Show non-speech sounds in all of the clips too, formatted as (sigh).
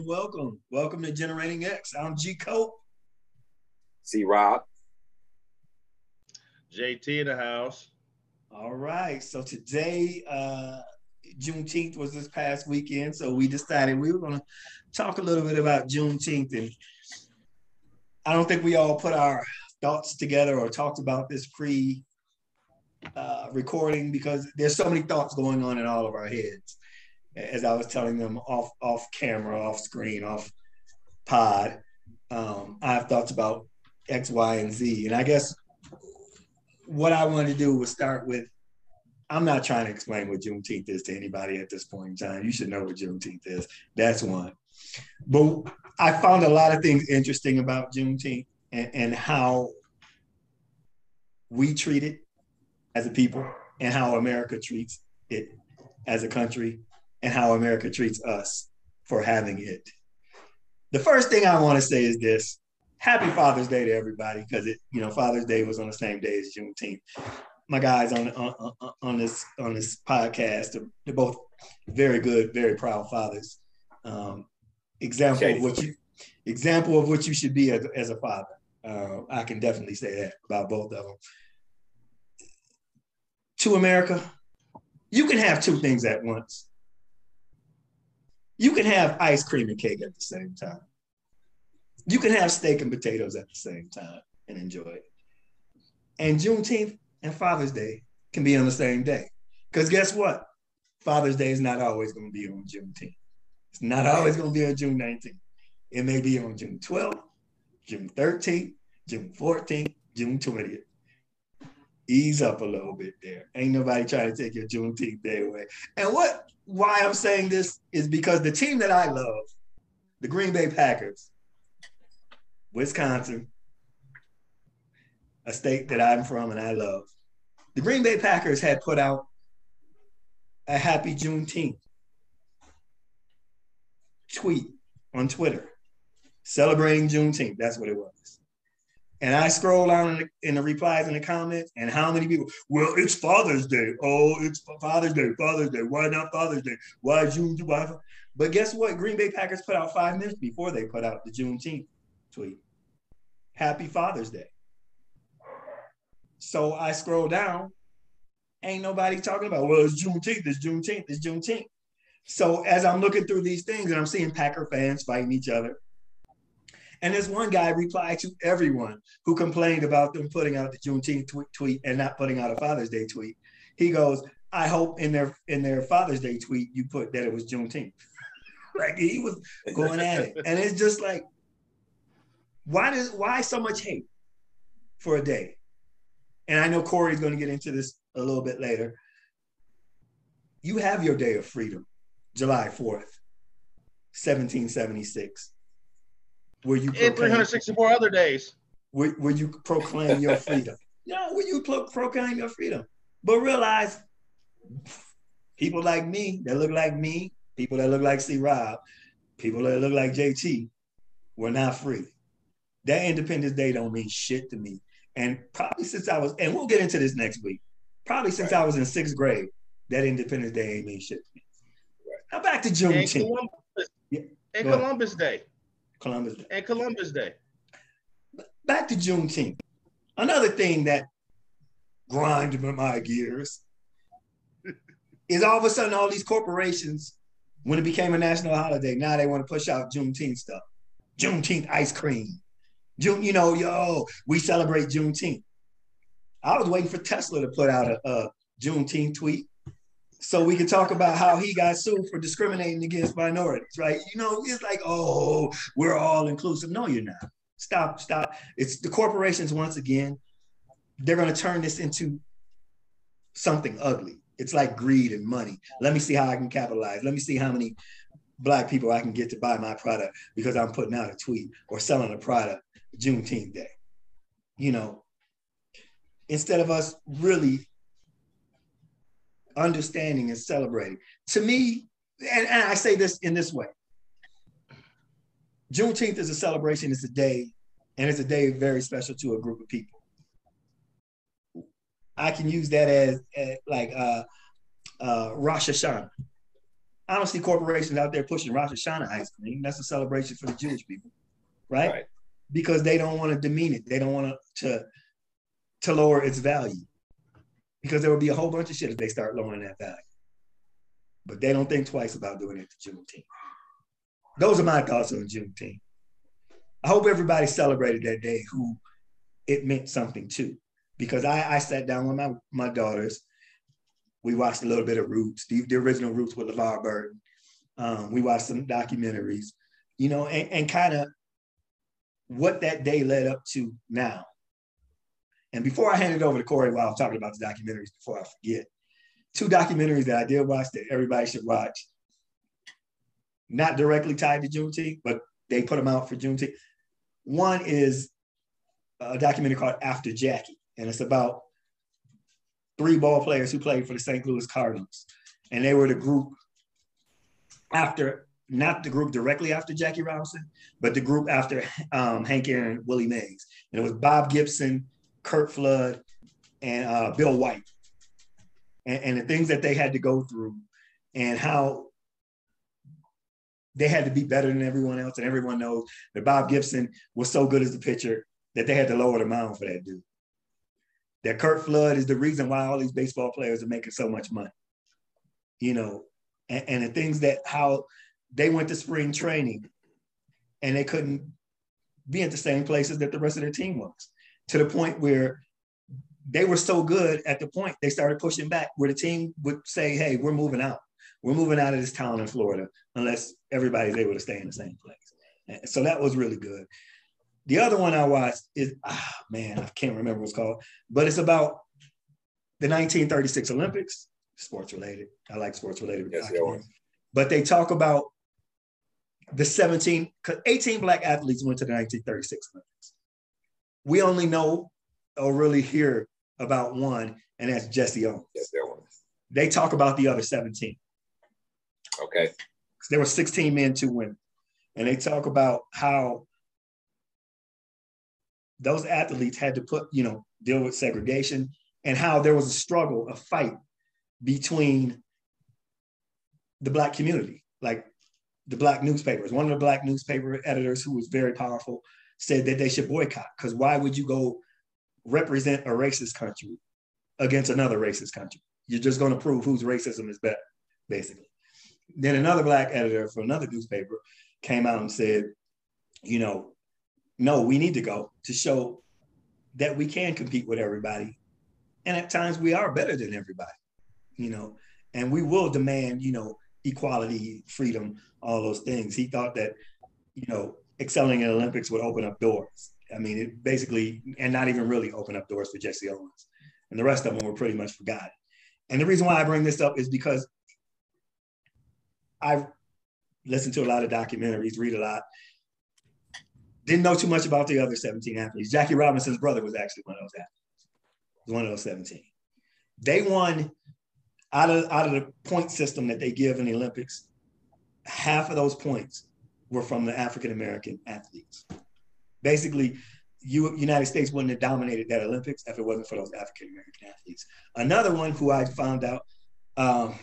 everybody, and welcome. Welcome to Generating X. I'm G Cope. C Rob. JT in the house. All right. So today, uh, Juneteenth was this past weekend. So we decided we were going to talk a little bit about Juneteenth. And I don't think we all put our thoughts together or talked about this pre uh, recording because there's so many thoughts going on in all of our heads. As I was telling them off off camera, off screen, off pod, um, I have thoughts about X, Y, and Z. And I guess what I wanted to do was start with I'm not trying to explain what Juneteenth is to anybody at this point in time. You should know what Juneteenth is. That's one. But I found a lot of things interesting about Juneteenth and, and how we treat it as a people and how America treats it as a country and how America treats us for having it. The first thing I want to say is this happy Father's Day to everybody because it, you know, Father's Day was on the same day as Juneteenth. My guys on on, on this on this podcast, they're both very good, very proud fathers. Um, example of what you example of what you should be as, as a father. Uh, I can definitely say that about both of them. To America, you can have two things at once. You can have ice cream and cake at the same time you can have steak and potatoes at the same time and enjoy it. And Juneteenth and Father's Day can be on the same day. Because guess what? Father's Day is not always going to be on Juneteenth. It's not always going to be on June 19th. It may be on June 12th, June 13th, June 14th, June 20th. Ease up a little bit there. Ain't nobody trying to take your Juneteenth day away. And what why I'm saying this is because the team that I love, the Green Bay Packers, Wisconsin, a state that I'm from and I love. The Green Bay Packers had put out a happy Juneteenth tweet on Twitter celebrating Juneteenth. That's what it was. And I scroll down in the, in the, replies and the comments, and how many people? Well, it's Father's Day. Oh, it's Father's Day. Father's Day. Why not Father's Day? Why June? Why? But guess what? Green Bay Packers put out five minutes before they put out the Juneteenth tweet. Happy Father's Day. So I scroll down, ain't nobody talking about, well, it's Juneteenth, it's Juneteenth, it's Juneteenth. So as I'm looking through these things and I'm seeing Packer fans fighting each other, and this one guy replied to everyone who complained about them putting out the Juneteenth tweet, tweet and not putting out a Father's Day tweet. He goes, I hope in their in their Father's Day tweet you put that it was Juneteenth. (laughs) like he was going at it. And it's just like, why does why so much hate for a day? And I know Corey's going to get into this a little bit later. You have your day of freedom, July 4th, 1776. Where you and 364 other days. Where, where you proclaim your freedom. (laughs) no, where you pro- proclaim your freedom. But realize people like me that look like me, people that look like C Rob, people that look like JT, were not free that Independence Day don't mean shit to me. And probably since I was, and we'll get into this next week. Probably since right. I was in sixth grade, that Independence Day ain't mean shit to me. Right. Now back to Juneteenth. And Columbus, yeah. and Columbus Day. Columbus Day. And Columbus Day. Back to Juneteenth. Another thing that grinded my gears (laughs) is all of a sudden all these corporations, when it became a national holiday, now they want to push out Juneteenth stuff. Juneteenth ice cream, June, you know, yo, we celebrate Juneteenth. I was waiting for Tesla to put out a, a Juneteenth tweet so we could talk about how he got sued for discriminating against minorities, right? You know, it's like, oh, we're all inclusive. No, you're not. Stop, stop. It's the corporations once again, they're going to turn this into something ugly. It's like greed and money. Let me see how I can capitalize. Let me see how many black people I can get to buy my product because I'm putting out a tweet or selling a product Juneteenth Day. You know, instead of us really understanding and celebrating. To me, and, and I say this in this way Juneteenth is a celebration, it's a day, and it's a day very special to a group of people. I can use that as, as like uh, uh, Rosh Hashanah. I don't see corporations out there pushing Rosh Hashanah ice cream. That's a celebration for the Jewish people, right? right. Because they don't want to demean it. They don't want to to lower its value. Because there will be a whole bunch of shit if they start lowering that value. But they don't think twice about doing it to Juneteenth. Those are my thoughts on Juneteenth. I hope everybody celebrated that day who it meant something to. Because I, I sat down with my, my daughters. We watched a little bit of Roots, the, the original Roots with LeVar Burton. Um, we watched some documentaries, you know, and, and kind of what that day led up to now. And before I hand it over to Corey while I'm talking about the documentaries, before I forget, two documentaries that I did watch that everybody should watch. Not directly tied to Juneteenth, but they put them out for Juneteenth. One is a documentary called After Jackie, and it's about three ball players who played for the St. Louis Cardinals. And they were the group after, not the group directly after Jackie Robinson, but the group after um, Hank Aaron Willie Mays. And it was Bob Gibson, Curt Flood, and uh, Bill White. And, and the things that they had to go through and how they had to be better than everyone else. And everyone knows that Bob Gibson was so good as a pitcher that they had to lower the mound for that dude. That Curt Flood is the reason why all these baseball players are making so much money. You know, and, and the things that how they went to spring training and they couldn't be at the same places that the rest of their team was to the point where they were so good at the point they started pushing back where the team would say, hey, we're moving out. We're moving out of this town in Florida unless everybody's able to stay in the same place. So that was really good. The other one I watched is, ah, man, I can't remember what it's called, but it's about the 1936 Olympics, sports related. I like sports related. Yes, but they talk about the 17, 18 black athletes went to the 1936 Olympics. We only know or really hear about one, and that's Jesse Owens. Yes, there was. They talk about the other 17. Okay. There were 16 men, two women. And they talk about how those athletes had to put, you know, deal with segregation and how there was a struggle, a fight between the black community, like the black newspapers. One of the black newspaper editors who was very powerful said that they should boycott because why would you go represent a racist country against another racist country? You're just going to prove whose racism is better, basically. Then another black editor for another newspaper came out and said, you know, no, we need to go to show that we can compete with everybody. And at times we are better than everybody, you know, and we will demand, you know, equality, freedom, all those things. He thought that, you know, excelling in Olympics would open up doors. I mean, it basically, and not even really open up doors for Jesse Owens. And the rest of them were pretty much forgotten. And the reason why I bring this up is because I've listened to a lot of documentaries, read a lot, didn't know too much about the other 17 athletes. Jackie Robinson's brother was actually one of those athletes, one of those 17. They won out of, out of the point system that they give in the Olympics, half of those points were from the African American athletes. Basically, you, United States wouldn't have dominated that Olympics if it wasn't for those African American athletes. Another one who I found out, um,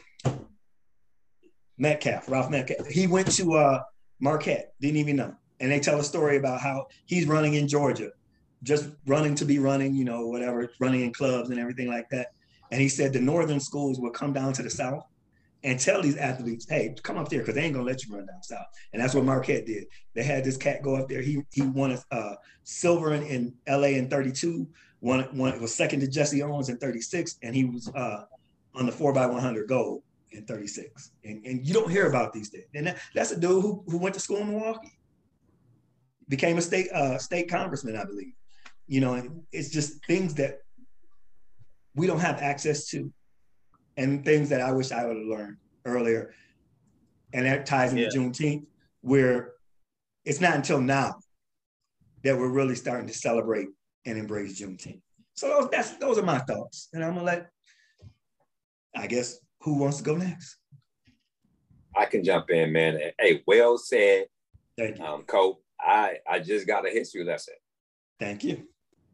Metcalfe, Ralph Metcalfe, he went to uh, Marquette, didn't even know and they tell a story about how he's running in Georgia, just running to be running, you know, whatever, running in clubs and everything like that. And he said the northern schools would come down to the south and tell these athletes, hey, come up there because they ain't gonna let you run down south. And that's what Marquette did. They had this cat go up there. He he won a uh, silver in, in, LA in 32. One one was second to Jesse Owens in 36, and he was uh, on the four by 100 gold in 36. And, and you don't hear about these things. And that, that's a dude who, who went to school in Milwaukee became a state uh, state congressman, I believe. You know, it's just things that we don't have access to, and things that I wish I would have learned earlier. And that ties into yeah. Juneteenth, where it's not until now that we're really starting to celebrate and embrace Juneteenth. So those, that's those are my thoughts, and I'm gonna let, I guess, who wants to go next? I can jump in, man. Hey, well said. Thank you. Um, Cope. I I just got a history lesson. Thank you.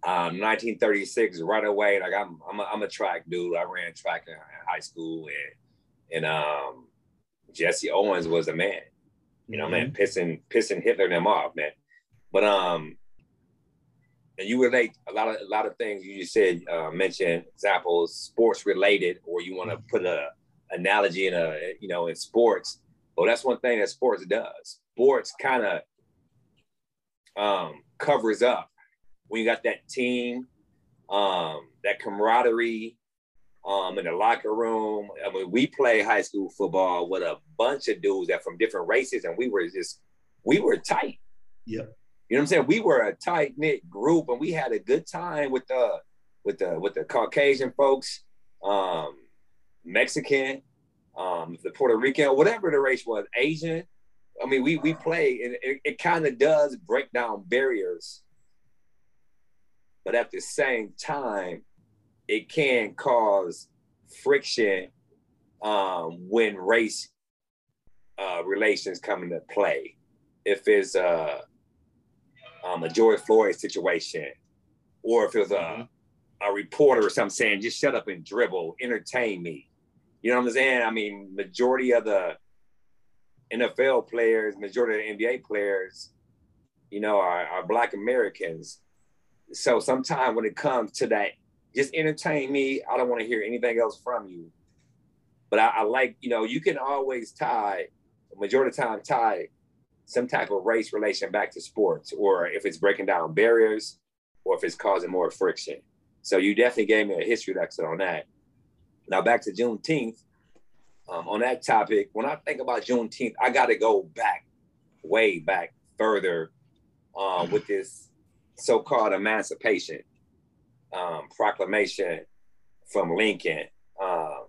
Um, 1936, right away. Like I'm, I'm a, I'm a track dude. I ran track in, high school, and and um, Jesse Owens was a man. You know, mm-hmm. man, pissing pissing Hitler them off, man. But um, and you relate a lot of a lot of things you just said, uh, mention examples, sports related, or you want to mm-hmm. put a analogy in a you know in sports. Well, that's one thing that sports does. Sports kind of um, covers up when you got that team, um, that camaraderie, um, in the locker room. I mean, we play high school football with a bunch of dudes that from different races, and we were just we were tight. Yeah. You know what I'm saying? We were a tight knit group, and we had a good time with the with the with the Caucasian folks, um, Mexican, um, the Puerto Rican, whatever the race was, Asian. I mean, we we play, and it, it kind of does break down barriers, but at the same time, it can cause friction um, when race uh, relations come into play. If it's a, um, a George Floyd situation, or if it's a, mm-hmm. a reporter or something saying, just shut up and dribble, entertain me. You know what I'm saying? I mean, majority of the NFL players, majority of the NBA players, you know, are, are Black Americans. So sometimes when it comes to that just entertain me. I don't want to hear anything else from you. But I, I like, you know, you can always tie, majority of time, tie some type of race relation back to sports, or if it's breaking down barriers, or if it's causing more friction. So you definitely gave me a history lesson on that. Now back to Juneteenth. Um, on that topic, when I think about Juneteenth, I got to go back, way back further, um, with this so-called emancipation um, proclamation from Lincoln. Um,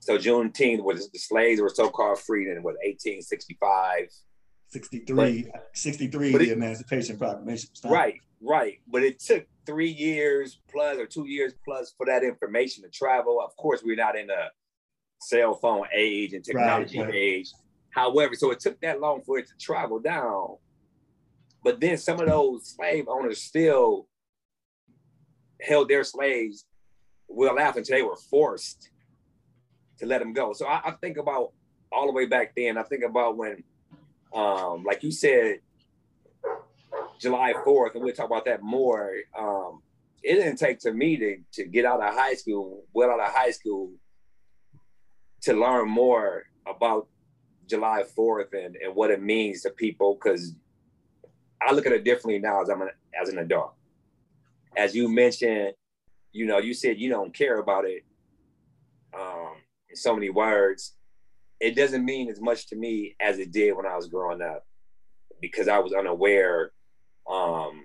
so Juneteenth was the slaves were so-called freed in what 1865. 63, but, 63 but the Emancipation Proclamation. Right, right. But it took three years plus or two years plus for that information to travel. Of course, we're not in a cell phone age and technology right, right. age. However, so it took that long for it to travel down. But then some of those slave owners still held their slaves well after they were forced to let them go. So I, I, think about all the way back then. I think about when, um, like you said, July 4th, and we'll talk about that more. Um, it didn't take to me to, to get out of high school, well out of high school, to learn more about July 4th and, and what it means to people. Cause I look at it differently now as I'm an, as an adult as you mentioned, you know, you said you don't care about it um, in so many words. It doesn't mean as much to me as it did when I was growing up because I was unaware. Um,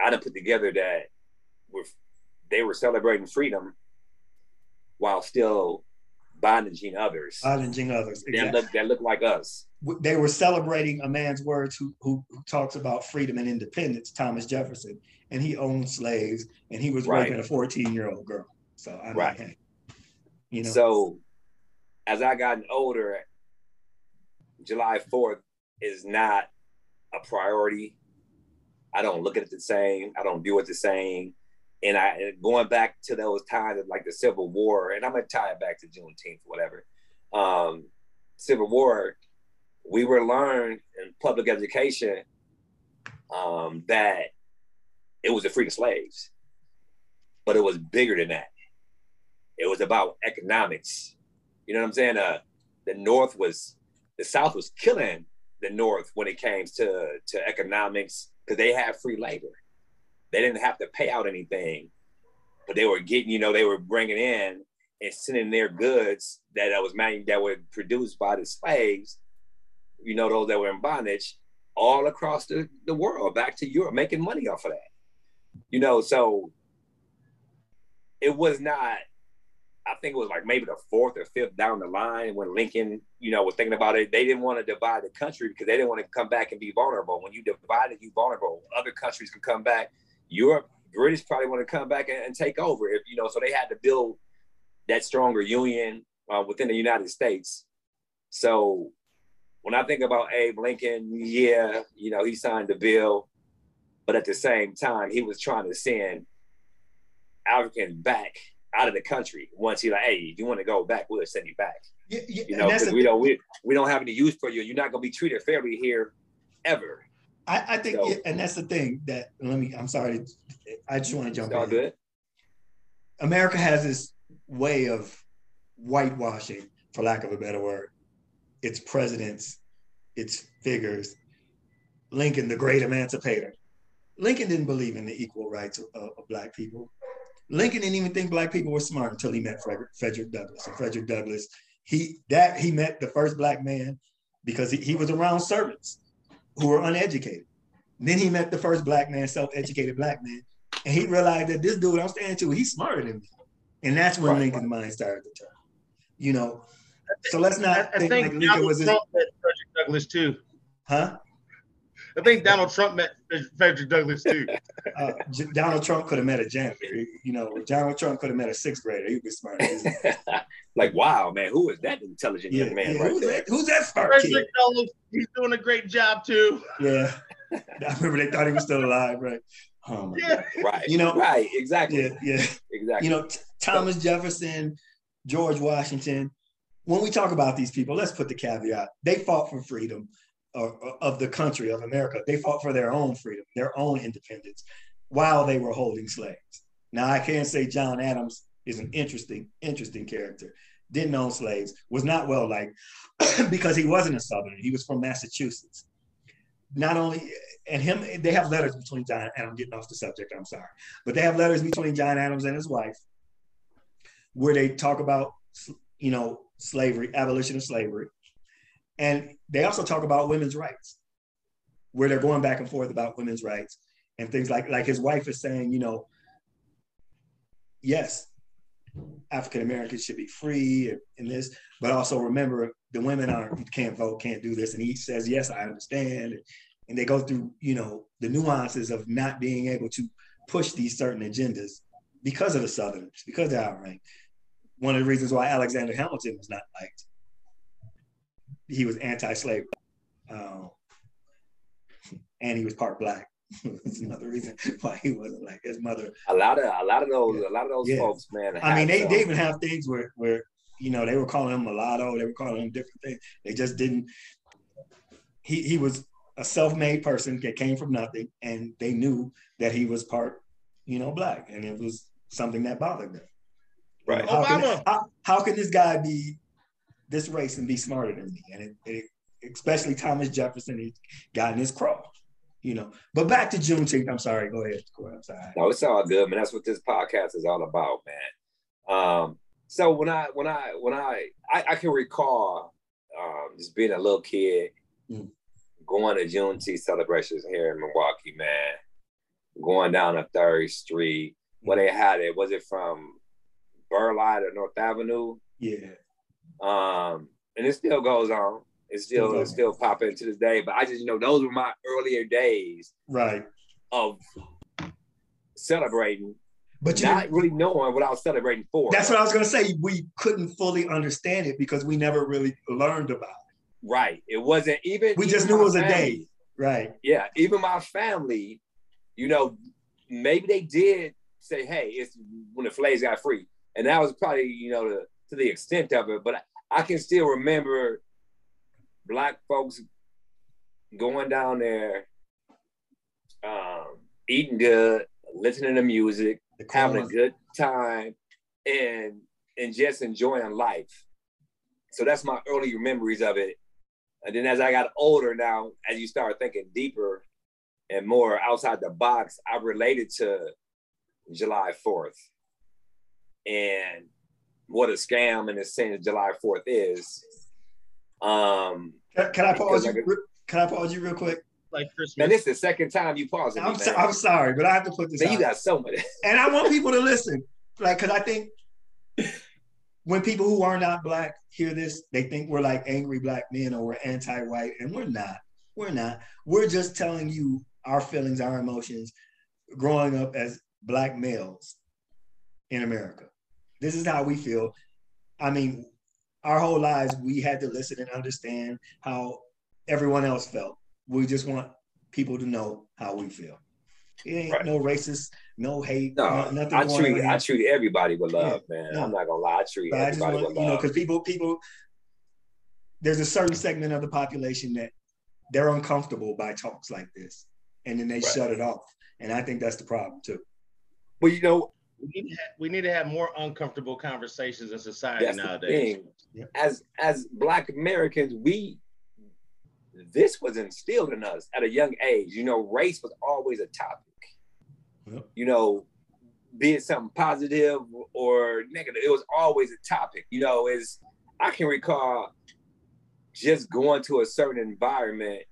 I didn't put together that with, they were celebrating freedom while still bondaging others. Bondaging others. Exactly. That, look, that look like us. They were celebrating a man's words who, who, who talks about freedom and independence, Thomas Jefferson and he owned slaves and he was right. raping a 14 year old girl. So I mean, right. Hey, you know. So as I gotten older, July 4th is not a priority. I don't look at it the same. I don't view it the same. And I going back to those times of like the Civil War, and I'm gonna tie it back to Juneteenth, whatever. Um, Civil War, we were learned in public education um, that it was the free the slaves, but it was bigger than that. It was about economics. You know what I'm saying? Uh, the North was, the South was killing the North when it came to, to economics because they had free labor. They didn't have to pay out anything, but they were getting, you know, they were bringing in and sending their goods that, was manu- that were produced by the slaves, you know, those that were in bondage, all across the, the world, back to Europe, making money off of that you know, so it was not, I think it was like maybe the fourth or fifth down the line when Lincoln, you know, was thinking about it. They didn't want to divide the country because they didn't want to come back and be vulnerable. When you divide it, you vulnerable. Other countries can come back. Europe, British probably want to come back and, and take over. If you know, so they had to build that stronger union uh, within the United States. So when I think about Abe Lincoln, yeah, you know, he signed the bill. But at the same time, he was trying to send Africans back out of the country once he like, hey, you want to go back, we'll send you back. Yeah, yeah, you know, because we don't we, we don't have any use for you. You're not gonna be treated fairly here ever. I, I think, so, and that's the thing that let me. I'm sorry, I just want to jump all in. good. America has this way of whitewashing, for lack of a better word, its presidents, its figures. Lincoln, the great emancipator. Lincoln didn't believe in the equal rights of, of, black people. Lincoln didn't even think black people were smart until he met Frederick, Frederick Douglass. And Frederick Douglass, he that he met the first black man because he, he was around servants who were uneducated. Then he met the first black man, self-educated black man, and he realized that this dude I'm standing to, he's smarter than me. And that's when right, Lincoln's right. mind started to turn. You know, so let's not I, think, think like Lincoln was met Frederick Douglass too. Huh? I think Donald Trump met Frederick Douglass too. (laughs) Uh, Donald Trump could have met a janitor. You know, Donald Trump could have met a sixth grader. He'd be smart. (laughs) like, wow, man, who is that intelligent yeah, young man yeah, right who's there? That, who's that smart Frederick kid? Douglass, he's doing a great job too. Yeah, (laughs) I remember they thought he was still alive, right? Oh yeah. God. Right. You know, right, exactly. Yeah, yeah. Exactly. You know, t- Thomas Jefferson, George Washington. When we talk about these people, let's put the caveat. They fought for freedom of the country of America. They fought for their own freedom, their own independence, while they were holding slaves. Now, I can say John Adams is an interesting, interesting character. Didn't own slaves, was not well liked (clears throat) because he wasn't a Southerner. He was from Massachusetts. Not only, and him, they have letters between John, and I'm getting off the subject, I'm sorry, but they have letters between John Adams and his wife where they talk about, you know, slavery, abolition of slavery and they also talk about women's rights, where they're going back and forth about women's rights and things like like his wife is saying, you know, yes, African Americans should be free in this, but also remember the women aren't can't vote, can't do this. And he says, yes, I understand. And they go through, you know, the nuances of not being able to push these certain agendas because of the Southerners, because they're outranked. One of the reasons why Alexander Hamilton was not liked he was anti-slavery, um, and he was part black. (laughs) That's another reason why he wasn't like his mother. A lot of a lot of those yeah. a lot of those yeah. folks, man. I mean, they, they even have things where where you know they were calling him mulatto, they were calling him different things. They just didn't. He he was a self-made person that came from nothing, and they knew that he was part, you know, black, and it was something that bothered them. Right. You know, how, can, how, how, can, this guy be this race and be smarter than me. And it, it, especially Thomas Jefferson, he got in his craw, you know. But back to Juneteenth. I'm sorry. Go ahead. Corey. I'm sorry. No, it's all good, man. That's what this podcast is all about, man. Um, so when I when I when I I, I can recall um, just being a little kid mm. going to Juneteenth celebrations here in Milwaukee, man. Going down a Third Street, where they had it. Was it from Burleigh or North Avenue? Yeah. Um, and it still goes on. It still mm-hmm. still popping to this day. But I just you know those were my earlier days, right, of celebrating. But you not really knowing what I was celebrating for. That's what I was gonna say. We couldn't fully understand it because we never really learned about it. Right. It wasn't even. We even just knew it was family, a day. Right. Yeah. Even my family, you know, maybe they did say, "Hey, it's when the slaves got free," and that was probably you know the to the extent of it. But I can still remember black folks going down there, um, eating good, listening to music, having a good time, and and just enjoying life. So that's my early memories of it. And then as I got older now, as you start thinking deeper and more outside the box, I related to July 4th. And what a scam in the sense July 4th is. Um, can, can I pause you? Like can I pause you real quick? Like Christmas. Man, this is the second time you paused. I'm, so, I'm sorry, but I have to put this. Man, out. you got so much. (laughs) and I want people to listen, like, because I think when people who are not black hear this, they think we're like angry black men or we're anti-white, and we're not. We're not. We're just telling you our feelings, our emotions, growing up as black males in America. This is how we feel. I mean, our whole lives we had to listen and understand how everyone else felt. We just want people to know how we feel. It ain't right. no racist, no hate, no, nothing. I treat I treat everybody with love, yeah, man. No. I'm not gonna lie, I treat but everybody I want, with love. You know, because people people there's a certain segment of the population that they're uncomfortable by talks like this, and then they right. shut it off. And I think that's the problem too. Well, you know, we need to have, we need to have more uncomfortable conversations in society that's nowadays. As as Black Americans, we this was instilled in us at a young age. You know, race was always a topic. Yep. You know, be it something positive or negative, it was always a topic. You know, is I can recall just going to a certain environment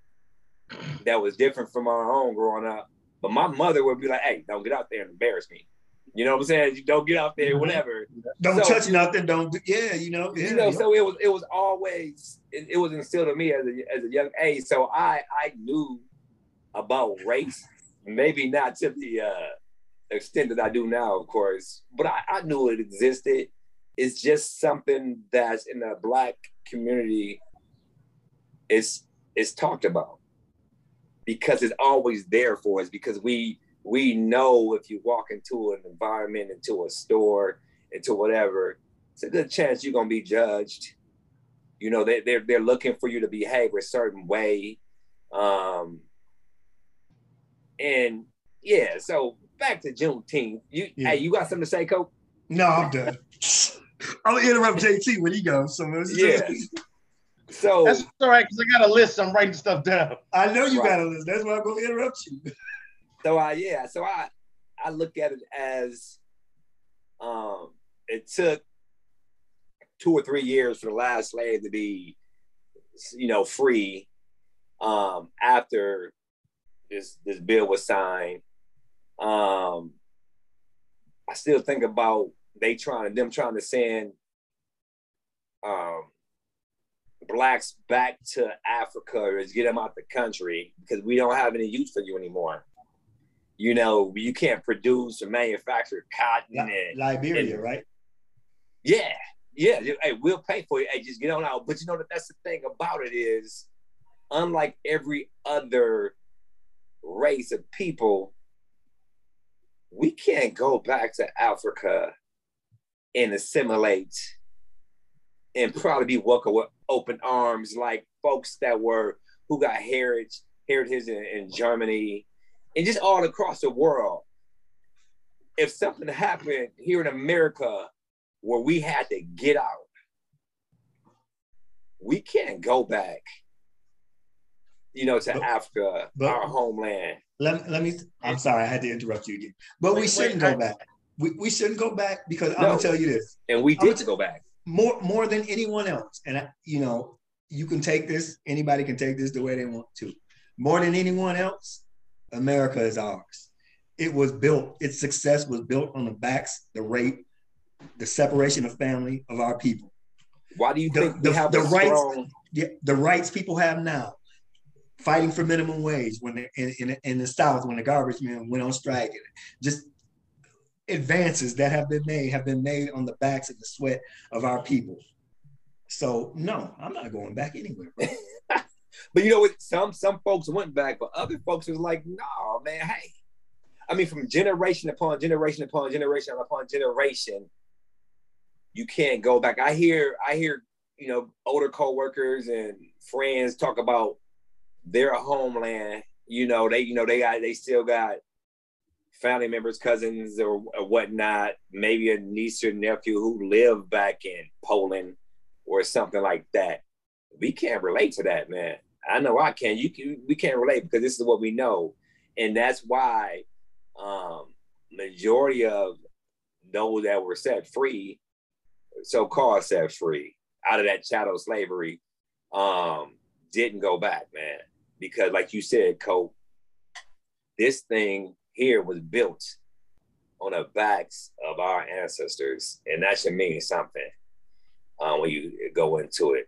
that was different from our own growing up. But my mother would be like, "Hey, don't get out there and embarrass me." You know what I'm saying? You don't get out there, mm-hmm. whatever. Don't so, touch nothing. Don't. Yeah, you know. Yeah, you know. So it was. It was always. It, it, was instilled in me as a as a young age. So I I knew about race. Maybe not to the uh, extent that I do now, of course, but I, I knew it existed. It's just something that's in the black community is is talked about because it's always there for us because we we know if you walk into an environment into a store into whatever it's a good chance you're going to be judged you know they, they're, they're looking for you to behave a certain way um and yeah so back to juneteenth you yeah. hey you got something to say cope no i'm done (laughs) i'll interrupt jt when he goes so yeah so that's all right because I got a list. I'm writing stuff down. I know you right. got a list. That's why I'm going to interrupt you. (laughs) so I yeah, so I I look at it as um it took two or three years for the last slave to be you know free um after this this bill was signed. Um I still think about they trying them trying to send um blacks back to Africa is get them out the country because we don't have any use for you anymore. You know, you can't produce or manufacture cotton and Liberia, and, right? Yeah, yeah. Hey, we'll pay for you. Hey, just get on out. But you know that that's the thing about it is, unlike every other race of people, we can't go back to Africa and assimilate and probably be welcome with open arms like folks that were who got heritage heritage in, in Germany and just all across the world. If something happened here in America where we had to get out, we can't go back, you know, to but, Africa, but, our homeland. Let, let me, I'm sorry, I had to interrupt you again. But wait, we shouldn't wait, go I, back. We, we shouldn't go back because no. I'm gonna tell you this. And we did go back more more than anyone else. And I, you know, you can take this. Anybody can take this the way they want to. More than anyone else, America is ours. It was built. Its success was built on the backs, the rape, the separation of family of our people. Why do you the, think the, the rights? Strong... The, the rights people have now, fighting for minimum wage when in, in, in the South when the garbage men went on strike, just advances that have been made have been made on the backs of the sweat of our people. So no, I'm not going back anywhere. (laughs) but you know what? Some some folks went back, but other folks was like, no, man, hey. I mean, from generation upon generation upon generation upon generation, you can't go back. I hear, I hear, you know, older co-workers and friends talk about their homeland. You know, they, you know, they got, they still got family members, cousins, or, or whatnot, maybe a niece or nephew who live back in Poland or something like that. We can't relate to that, man. I know I can. You can. We can't relate because this is what we know, and that's why um, majority of those that were set free, so-called set free, out of that chattel slavery, um, didn't go back, man. Because, like you said, Cope, this thing here was built on the backs of our ancestors, and that should mean something uh, when you go into it.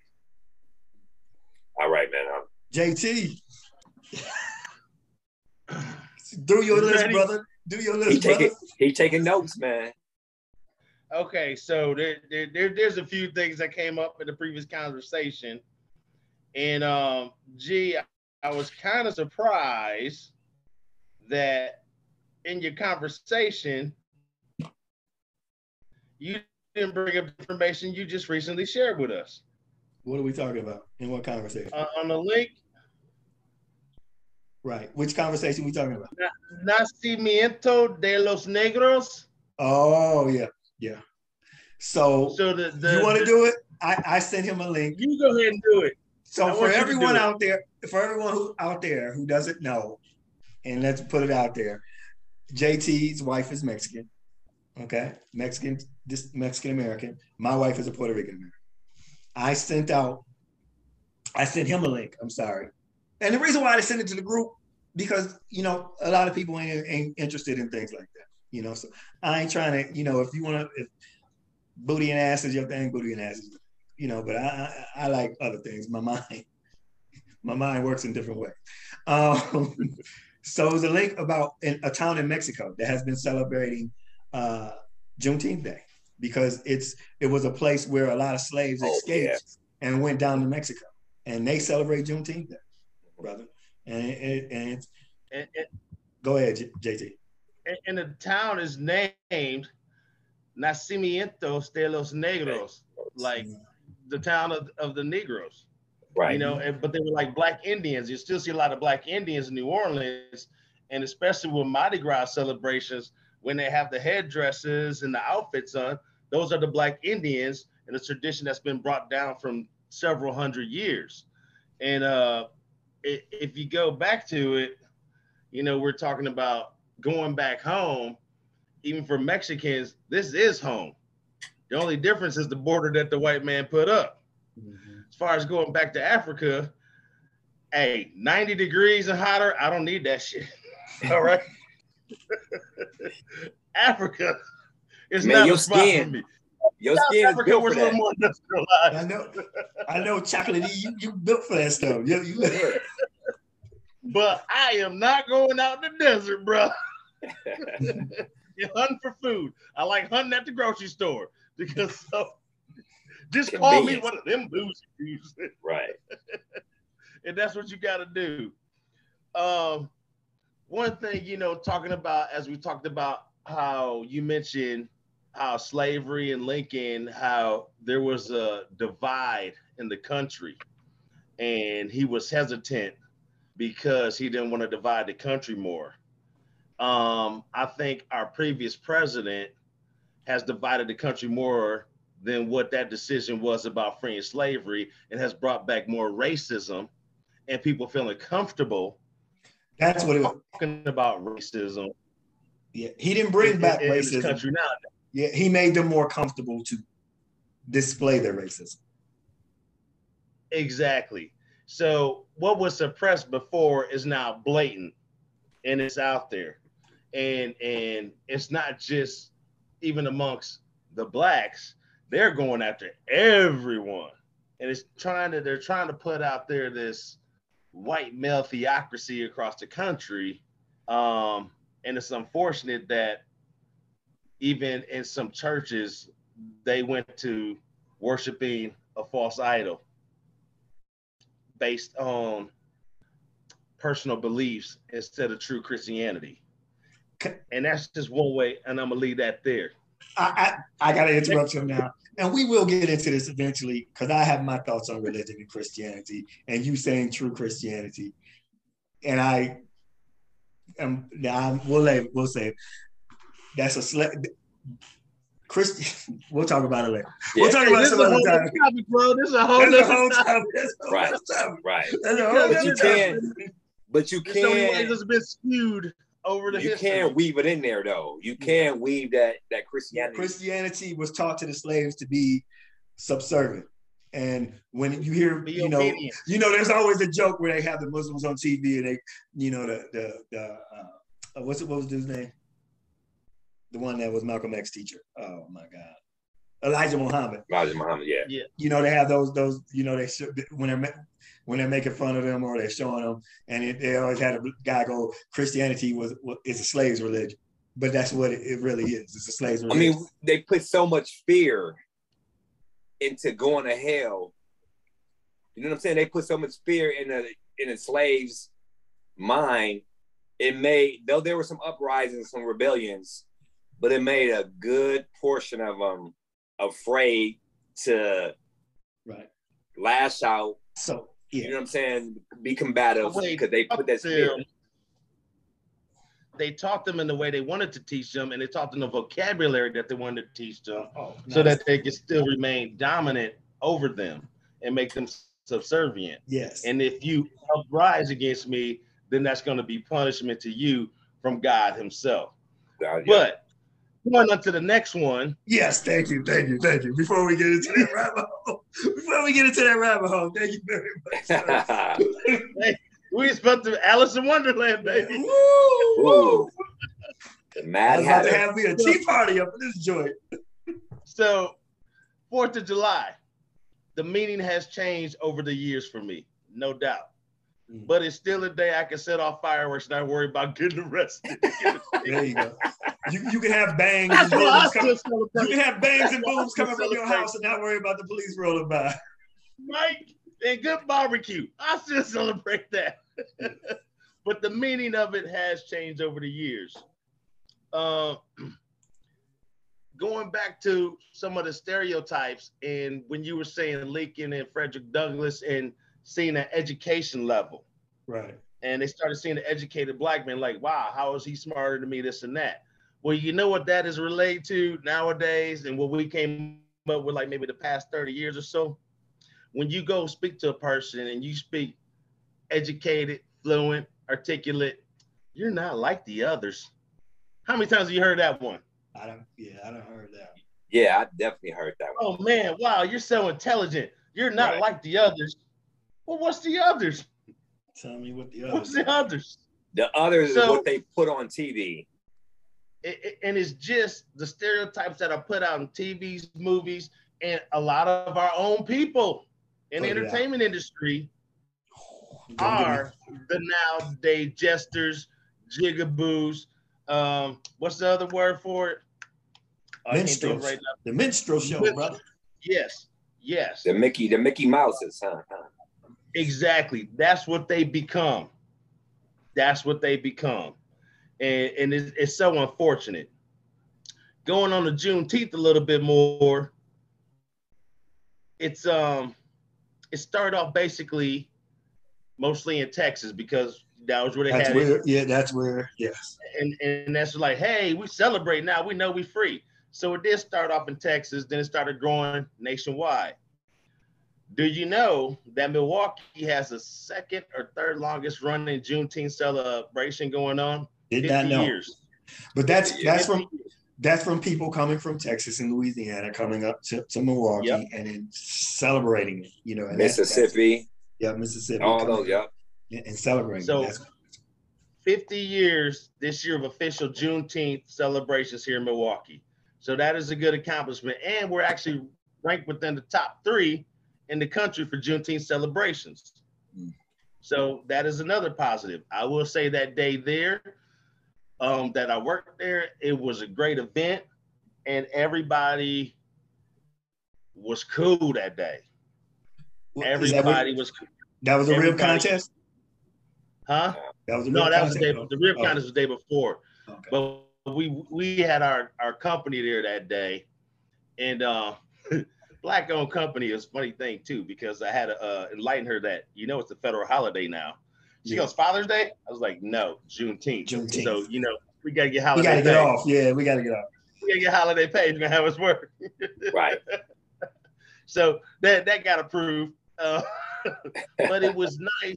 All right, man. I'm... JT, do your list, brother. Do your list, he taking, he taking notes, man. Okay, so there, there, there, there's a few things that came up in the previous conversation, and um, gee, I was kind of surprised that in your conversation, you didn't bring up information you just recently shared with us. What are we talking about? In what conversation? Uh, on the link, right. Which conversation we talking about? Nacimiento de los Negros. Oh yeah, yeah. So, So the, the you want to do it? I, I sent him a link. You go ahead and do it. So want for everyone out there, for everyone who out there who doesn't know, and let's put it out there, JT's wife is Mexican. Okay, Mexican, this Mexican American. My wife is a Puerto Rican American. I sent out, I sent him a link. I'm sorry, and the reason why I sent it to the group because you know a lot of people ain't, ain't interested in things like that. You know, so I ain't trying to. You know, if you want to, if booty and ass is your thing, booty and ass is you know, but I, I, I like other things. My mind, (laughs) my mind works in different ways. Um, (laughs) so it was a link about in, a town in Mexico that has been celebrating uh, Juneteenth Day because it's it was a place where a lot of slaves Oh, escaped and went down to Mexico, and they celebrate Juneteenth Day, brother. And it, and And, and, go ahead, JT. and- and the town is named Nacimientos de los Negros, like the town of, of the Negroes. Right. You know, and, but they were like black Indians. You still see a lot of black Indians in New Orleans, and especially with Mardi Gras celebrations, when they have the headdresses and the outfits on, those are the black Indians, and a tradition that's been brought down from several hundred years. And uh, i- if you go back to it, you know, we're talking about going back home. Even for Mexicans, this is home. The only difference is the border that the white man put up mm-hmm. as far as going back to Africa, hey, 90 degrees and hotter, I don't need that shit. (laughs) All right. (laughs) Africa is Man, not your a spot for skin me. Your South skin is Africa built was for a little that. more (laughs) industrialized. I know, I know, chocolatey. You, you built for that stuff. You, you, But I am not going out in the desert, bro. (laughs) You're hunting for food. I like hunting at the grocery store because (laughs) so just call me one of them boozies. right. and that's what you got to do. Um, one thing, you know, talking about as we talked about how you mentioned how slavery and Lincoln, how there was a divide in the country, and he was hesitant because he didn't want to divide the country more. Um, I think our previous president has divided the country more than what that decision was about freeing slavery and has brought back more racism and people feeling comfortable that's what it was. talking about racism Yeah, he didn't bring in- back in racism. country now. Yeah, he made them more comfortable to display their racism. Exactly. So what was suppressed before is now blatant and it's out there. And and it's not just even amongst the blacks, they're going after everyone. And it's trying to they're trying to put out there this white male theocracy across the country. Um, and it's unfortunate that even in some churches, they went to worshiping a false idol based on personal beliefs instead of true Christianity. And that's just one way, and I'm gonna leave that there. I, I, I got to interrupt you now. And we will get into this eventually because I have my thoughts on religion and Christianity and you saying true Christianity. And I am, now we'll, let, we'll say that's a slave. Christian, (laughs) we'll talk about it later. We'll Yeah. talk Hey, about this it is a some whole other other time. topic, bro. This is a whole That's a other whole topic. topic. That's a whole Right. topic. Right. That's a whole But you can't- But you There's so many ways can't it's been skewed over the you history. can't weave it in there though. You can't weave that that Christianity. Christianity was taught to the slaves to be subservient. And when you hear, Be you know, obedient. you know, there's always a joke where they have the Muslims on TV and they, you know, the the the uh, uh, what's it? What was his name? The one that was Malcolm X teacher. Oh my God, Elijah Muhammad. Elijah Muhammad, yeah. yeah. You know, they have those those. You know, they show, when they're when they're making fun of them or they're showing them, and it, they always had a guy go, Christianity was is a slave's religion, but that's what it, it really is. It's a slave's religion. I mean, they put so much fear into going to hell. You know what I'm saying? They put so much fear in a in a slave's mind it made though there were some uprisings, some rebellions, but it made a good portion of them afraid to right lash out. So You know what I'm saying? Be combative because they put that spirit. them. They taught them in the way they wanted to teach them, and they taught them the vocabulary that they wanted to teach them, oh, so that they could still remain dominant over them and make them subservient. yes, And if you uprise against me, then that's going to be punishment to you from God Himself. Uh, yeah. But going on to the next one, yes. Thank you, thank you, thank you. Before we get into that rabbit hole, (laughs) before we get into that rabbit hole, thank you very much. sir. (laughs) we expect to Alice in Wonderland, baby. Woo, woo. Ooh. the I Mad was about to have me a tea party up in this joint. So, Fourth of July, the meaning has changed over the years for me, no doubt. Mm. But it's still a day I can set off fireworks, and not worry about (laughs) getting arrested. There you go. You, you can have bangs and booms coming. You can have bangs and That's what I booms coming from your house and not worry about the police rolling by. right? And good barbecue. I still celebrate that. (laughs) but the meaning of it has changed over the years. Uh, (clears throat) going back to some of the stereotypes, and when you were saying Lincoln and Frederick Douglass and seeing an education level, Right. and they started seeing the educated black man like, wow, how is he smarter than me, this and that. Well, you know what that is related to nowadays, and what we came up with like maybe the past 30 years or so. When you go speak to a person and you speak educated, fluent, articulate, you're not like the others. How many times have you heard that one? I don't. Yeah, I don't heard that. Yeah, I definitely heard that oh, one. Oh man, wow, you're so intelligent. You're not Right. like the others. Well, what's the others? Tell me what the others. What's the others? The others So- is what they put on TV. it, it- and it's just the stereotypes that are put out in TVs, movies, and a lot of our own people in the Oh, yeah. entertainment industry Don't me- are the nowadays jesters, jigaboos. Um, what's the other word for it? I can't think of it Minstrels. right the minstrel show, brother. Yes, yes, The Mickey, the Mickey Mouses, huh? huh. Exactly. That's what they become. That's what they become, and and it's, it's so unfortunate. Going on to Juneteenth a little bit more. It's um, it started off basically mostly in Texas because that was where they That's had it, where. Yeah, that's where. Yes. and and that's like, hey, we celebrate now. We know we free. So it did start off in Texas, then it started growing nationwide. Do you know that Milwaukee has the second or third longest running Juneteenth celebration going on? Did not know. years. But that's that's from 50 years. that's from people coming from Texas and Louisiana coming up to, to Milwaukee Yep. and then celebrating it. You know, and that's- that's- Mississippi, yeah, Mississippi. all those, yep. and, and celebrating. So- That's- 50 years this year of official Juneteenth celebrations here in Milwaukee. So that is a good accomplishment. And we're actually ranked within the top three in the country for Juneteenth celebrations. Mm. So that is another positive. I will say that day there, um, that I worked there, it was a great event and everybody was cool that day. Is that, what- Everybody was, that was a real everybody- contest. huh? That was a No, that was the day, the real Oh, contest was the day before. okay. But we we had our our company there that day, and uh, black owned company is a funny thing too because I had to uh, enlighten her that you know it's a federal holiday now. She Yeah. goes Father's Day. I was like, no, Juneteenth. Juneteenth. So you know we gotta get holiday. we got to pay. get off. Yeah, we got to get off. We gotta get holiday pay. It's gonna have us work. Right. (laughs) So that that got approved. Uh, (laughs) but it was nice.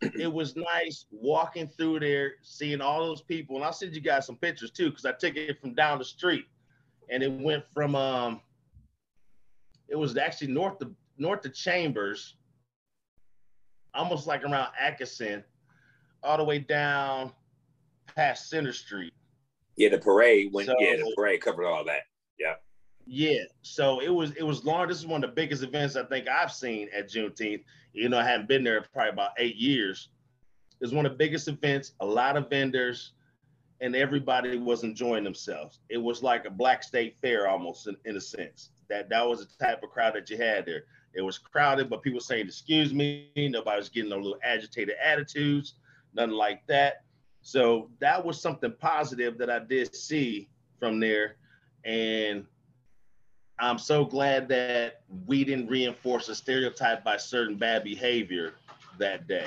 It was nice walking through there, seeing all those people, and I'll send you guys some pictures too, because I took it from down the street, and it went from um, it was actually north of north of Chambers, almost like around Atkinson, all the way down past Center Street. Yeah, the parade went. So- yeah, the parade covered all that. Yeah, Yeah. so it was it was long. This is one of the biggest events I think I've seen at Juneteenth. You know, I hadn't been there probably about eight years. It's one of the biggest events. A lot of vendors, and everybody was enjoying themselves. It was like a black state fair almost in, in a sense. That that was the type of crowd that you had there. It was crowded, but people saying "excuse me." Nobody was getting no little agitated attitudes, nothing like that. So that was something positive that I did see from there. And I'm so glad that we didn't reinforce a stereotype by certain bad behavior that day.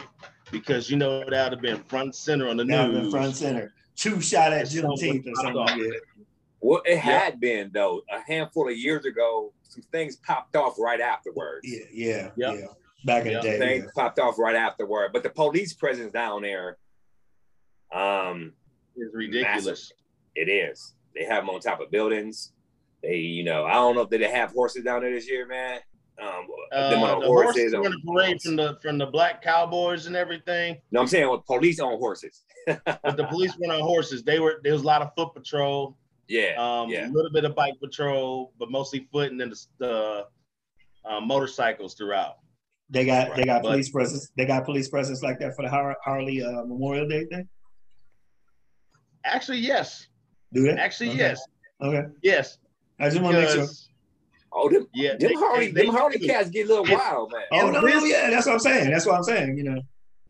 Because you know that would have been front center on the That news. been front center. Two shot at Juneteenth or something like that. Well, it had been though. A handful of years ago, some things popped off right afterwards. Yeah, yeah, Yep. yeah. Back in Yep. the day. Things yeah. popped off right afterward. But the police presence down there, um, is ridiculous. it is. They have them on top of buildings. They, you know, I don't know if they have horses down there this year, man. Um, them Uh, on the horses. horses on- in the parade from the from the black cowboys and everything. no, I'm saying with police on horses. (laughs) But the police went on horses. They were there was a lot of foot patrol, Yeah, um, yeah. a little bit of bike patrol, but mostly foot and then the, the uh, motorcycles throughout. They got they got But- police presence. They got police presence like that for the Har- Harley uh, Memorial Day thing. Actually, yes. Do they? Actually, Okay. yes. Okay. Yes. I just want to make sure. Because Oh, them, yeah, them they- Harley, they- them Harley they- cats get a little it- wild, man. Oh no, no, this- yeah, that's what I'm saying. That's what I'm saying. You know,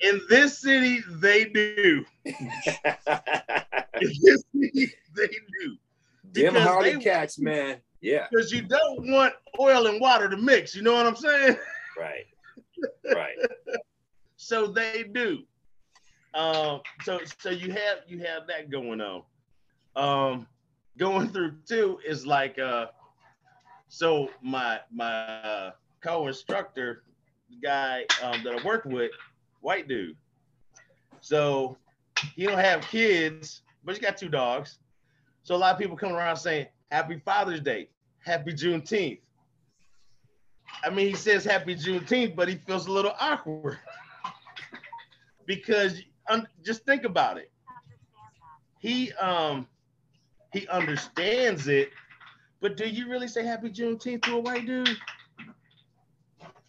in this city they do. (laughs) In this city they do. them Because Harley they- cats, man. Yeah, Because you don't want oil and water to mix. You know what I'm saying? right, (laughs) right. So they do. Um, so so you have you have that going on. Um, going through too is like uh, so my my uh, co-instructor guy um, that I worked with, white dude. So he don't have kids, but he's got two dogs. So a lot of people come around saying Happy Father's Day, Happy Juneteenth. I mean, he says Happy Juneteenth, but he feels a little awkward (laughs) because um, just think about it. He um he understands it, but do you really say Happy Juneteenth to a white dude?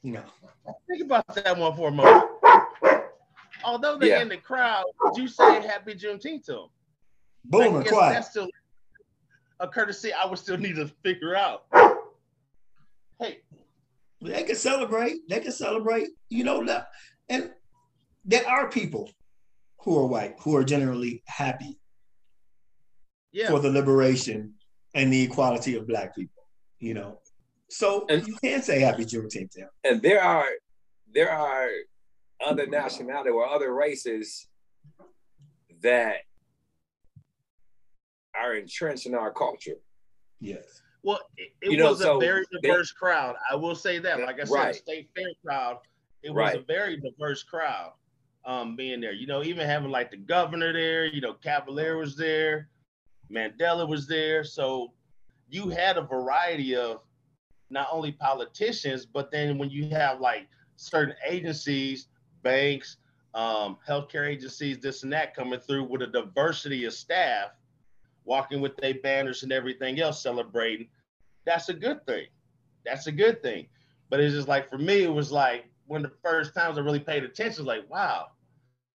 no. Think about that one for a moment. Although they're Yeah. in the crowd, would you say Happy Juneteenth to them? Boom and quiet. That's still a courtesy I would still need to figure out. Hey, They can celebrate. They can celebrate. You know, and there are people who are white who are generally happy yeah, for the liberation and the equality of black people. You know, so And- you can't say Happy Juneteenth. to them. And there are there are other nationality or other races that are entrenched in our culture. Yes. well, it, it You know, was a so very they- diverse crowd. I will say that. Like I said, Right. the state fair crowd, it was Right. a very diverse crowd um, being there. You know, even having like the governor there, you know, Cavalier was there, Mandela was there. So you had a variety of not only politicians, but then when you have like certain agencies, banks, um, healthcare agencies, this and that coming through with a diversity of staff, walking with their banners and everything else, celebrating. That's a good thing. That's a good thing. But it's just like for me, it was like one of the first times I really paid attention, like, wow.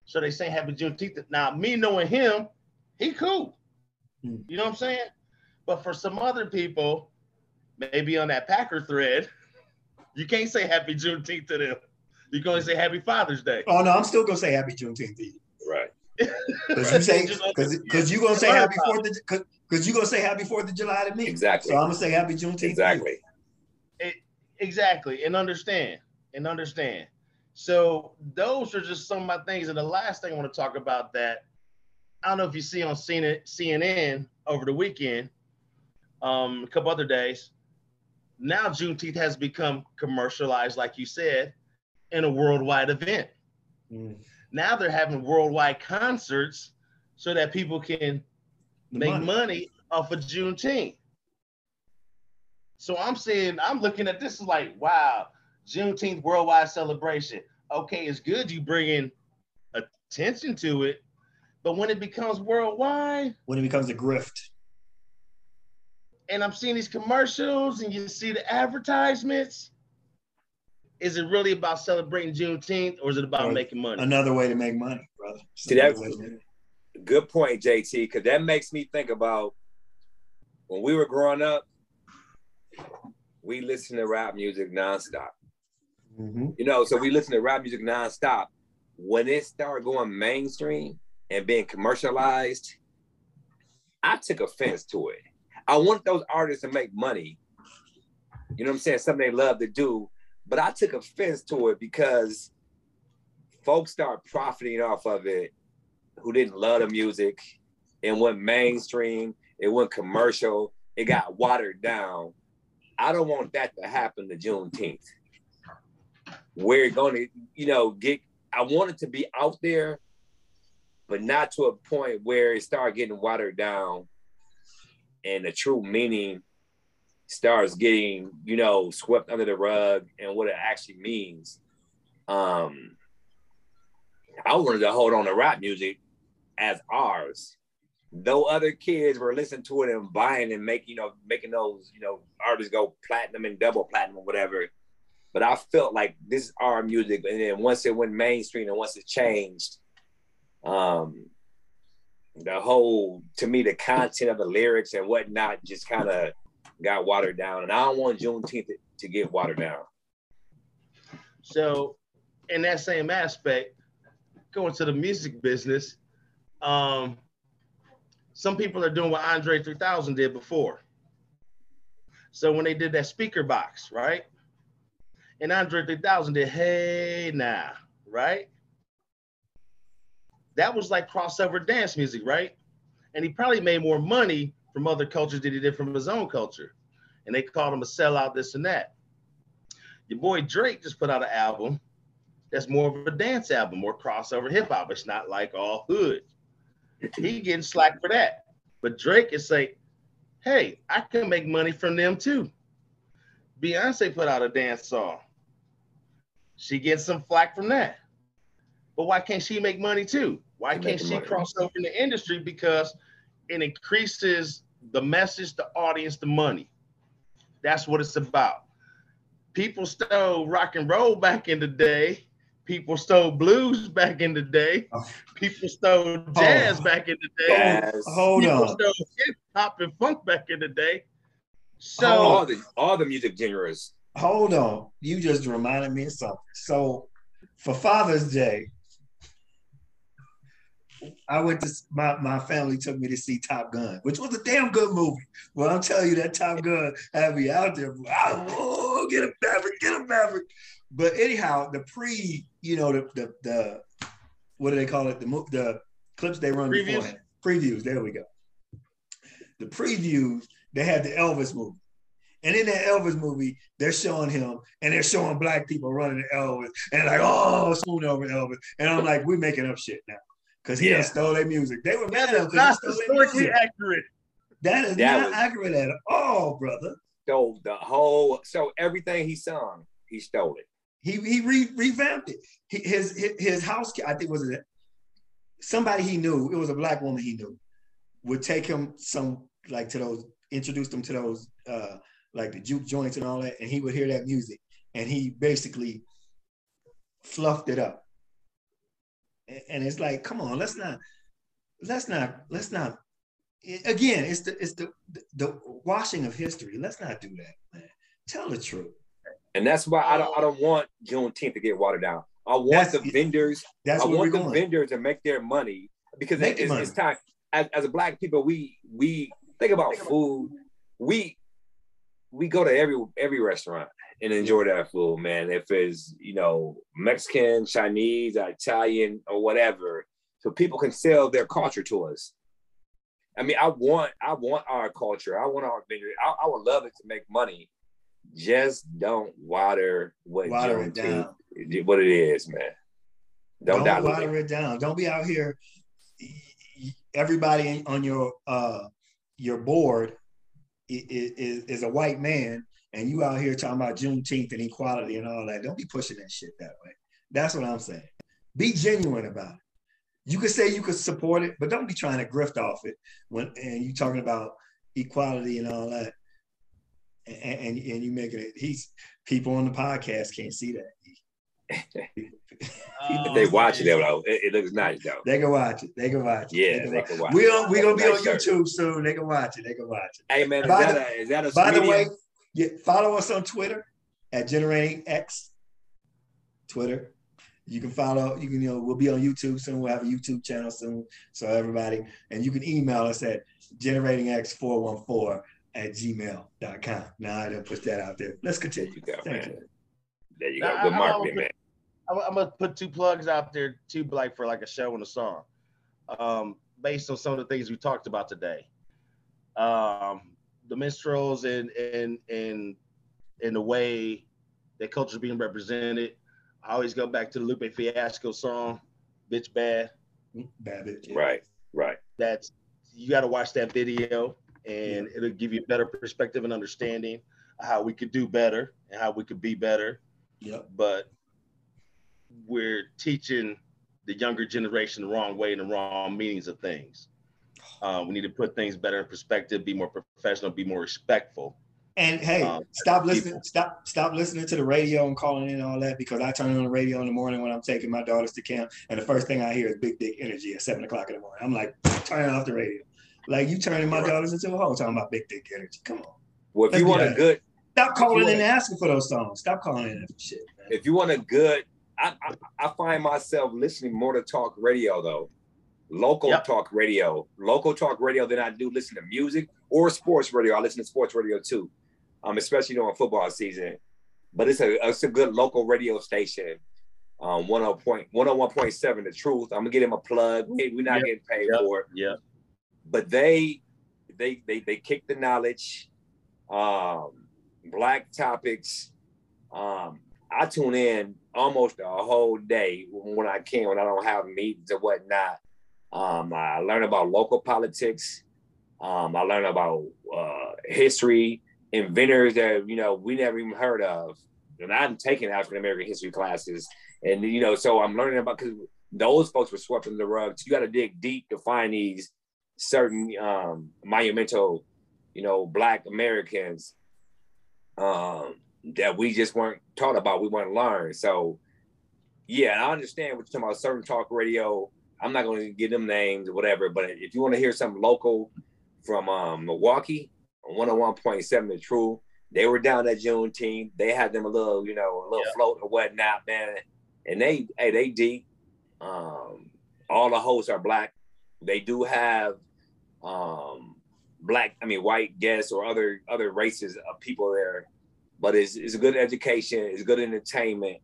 So they say Happy Juneteenth. Now, me knowing him, he cool. Hmm. You know what I'm saying? But for some other people, maybe on that Packer thread, you can't say Happy Juneteenth to them. You're going to say Happy Father's Day. Oh no, I'm still gonna say Happy Juneteenth. to you. Right. (laughs) Because you say Just- because because you gonna say Happy about Fourth of because you're gonna say Happy Fourth of July to me. Exactly. So I'm gonna say Happy Juneteenth. to you. Exactly. Exactly, and understand, and understand. So those are just some of my things. And the last thing I want to talk about that I don't know if you see on CNN, over the weekend, um, a couple other days. Now Juneteenth has become commercialized, like you said, in a worldwide event. Mm. Now they're having worldwide concerts so that people can The make money. money. off of Juneteenth. So I'm saying, I'm looking at this is like, wow, Juneteenth worldwide celebration. Okay, it's good you bringing attention to it, but when it becomes worldwide, When it becomes a grift. and I'm seeing these commercials and you see the advertisements, is it really about celebrating Juneteenth or is it about Or making money? Another way to make money, brother. See, another that- way to make money. Good point, JT, because that makes me think about when we were growing up, we listened to rap music nonstop. Mhm. You know, so we listened to rap music nonstop. When it started going mainstream, and being commercialized, I took offense to it. I want those artists to make money. You know what I'm saying? Something they love to do. But I took offense to it because folks start profiting off of it who didn't love the music. It went mainstream, it went commercial, it got watered down. I don't want that to happen to Juneteenth. We're going to, you know, get, I want it to be out there, but not to a point where it started getting watered down and the true meaning starts getting, you know, swept under the rug and what it actually means. Um, I wanted to hold on to rap music as ours. Though other kids were listening to it and buying and making, you know, making those, you know, artists go platinum and double platinum or whatever. But I felt like this is our music. And then once it went mainstream and once it changed, um, the whole to me the content of the lyrics and whatnot just kind of got watered down. And I don't want Juneteenth to, to get watered down. So in that same aspect, going to the music business, um, some people are doing what Andre 3000 did before. So when they did that Speakerboxxx, right? And Andre 3000 did, hey now, right? That was like crossover dance music, right? And he probably made more money from other cultures than he did from his own culture. And they called him a sellout, this and that. Your boy Drake just put out an album that's more of a dance album, more crossover hip hop. It's not like all hood. He getting slack for that. But Drake is like, hey, I can make money from them too. Beyonce put out a dance song. She gets some flack from that. But why can't she make money too? Why can't she cross over in the industry? Because it increases the message, the audience, the money. That's what it's about. People stole rock and roll back in the day People stole blues back in the day. Oh. People stole jazz oh. back in the day. Hold People on. stole hip hop and funk back in the day. So all the all the music genres. Hold on. You just reminded me of something. So for Father's Day, I went to my, my family took me to see Top Gun, which was a damn good movie. Well, I'm telling you that Top Gun had me out there. Oh, get a Maverick, get a Maverick. But anyhow, the pre, you know, the the, the what do they call it? The the clips they run previews. beforehand. Previews. There we go. The previews. They had the Elvis movie. And in that Elvis movie, they're showing him and they're showing black people running to Elvis and like, oh, swoon over Elvis. And I'm like, we're making up shit now because he yeah. stole their music. They were mad at him That's historically accurate. That is that not was, accurate at all, brother. Stole the whole. So everything he sung, he stole it. He he re, revamped it. His, his his house, I think was it somebody he knew. It was a black woman he knew. Would take him some like to those, introduce them to those uh like the juke joints and all that, and he would hear that music, and he basically fluffed it up. And it's like, come on, let's not, let's not, let's not. Again, it's the it's the the washing of history. Let's not do that, man. Tell the truth. And that's why I don't I don't uh, want Juneteenth to get watered down. I want that's, the vendors. That's I want the going. vendors to make their money because it's, it's, time. As, as a black people, we we think about think food. About we we go to every every restaurant and enjoy that food, man. If it's you know Mexican, Chinese, Italian, or whatever, so people can sell their culture to us. I mean, I want I want our culture. I want our vendors. I, I would love it to make money just don't water what water it down. what it is, man. Don't, don't water it. down. Don't be out here. Everybody on your uh your board is, is a white man, and you out here talking about Juneteenth and equality and all that. Don't be pushing that shit that way. That's what I'm saying. Be genuine about it. You could say you could support it, but don't be trying to grift off it when and you talking about equality and all that and, and, and you making it. He's people on the podcast can't see that. (laughs) if they watch it, it, it looks nice though. They can watch it. They can watch it. Yeah, they can, they can watch we it. we gonna be nice on YouTube shirt. soon. They can watch it. They can watch it. Hey man, is, that, the, a, is that a by the way? Yeah, follow us on Twitter at Generating X. Twitter. You can follow, you can, you know, we'll be on YouTube soon. We'll have a YouTube channel soon. So everybody, and you can email us at generatingx414 at gmail.com. Now I didn't put that out there. Let's continue. You go, Thank man. you. There you Now, go. Good I- I marketing, would- man. I'm, I'm gonna put two plugs out there too, like for like a show and a song, um, based on some of the things we talked about today. Um, the minstrels and and and in the way that culture is being represented. I always go back to the Lupe Fiasco song, "Bitch Bad." Babbitt. Right, right. That's you got to watch that video, and it'll give you a better perspective and understanding of how we could do better and how we could be better Yep. but we're teaching the younger generation the wrong way and the wrong meanings of things. Um, we need to put things better in perspective, be more professional, be more respectful. And hey, Um, stop people. listening. Stop stop listening to the radio and calling in and all that because I turn on the radio in the morning when I'm taking my daughters to camp, and the first thing I hear is Big Dick Energy at seven o'clock in the morning. I'm like, (sniffs) turning off the radio. Like you turning my daughters into a hoe talking about Big Dick Energy. Come on, Well, if Let's you want a good, stop calling in and asking for those songs. Stop calling in for shit. Man. if you want a good, I, I, I find myself listening more to talk radio though, local Yep. talk radio, local talk radio than I do listen to music or sports radio. I listen to sports radio too, um, especially during football season. But it's a it's a good local radio station. Um, 10 point, 101.7 The Truth. I'm gonna get him a plug. We- We're not Yep. getting paid Yep. for it. Yeah. but they they they they kick the knowledge um black topics um i tune in almost a whole day when i can when i don't have meetings or whatnot um i learn about local politics um i learn about uh history inventors that you know we never even heard of and i'm taking african american history classes and you know so i'm learning about because those folks were swept under the rug So you got to dig deep to find these certain um, monumental, you know, Black Americans um, that we just weren't taught about, we weren't learned. So, yeah, I understand what you're talking about. Certain talk radio. I'm not going to give them names or whatever, but if you want to hear something local from um, Milwaukee, 101.7 The True, they were down at Juneteenth. They had them a little, you know, a little Yeah. float or whatnot, man. And they, hey, they deep. Um, all the hosts are black. They do have um black, I mean white guests or other other races of people there, but it's it's a good education, it's good entertainment,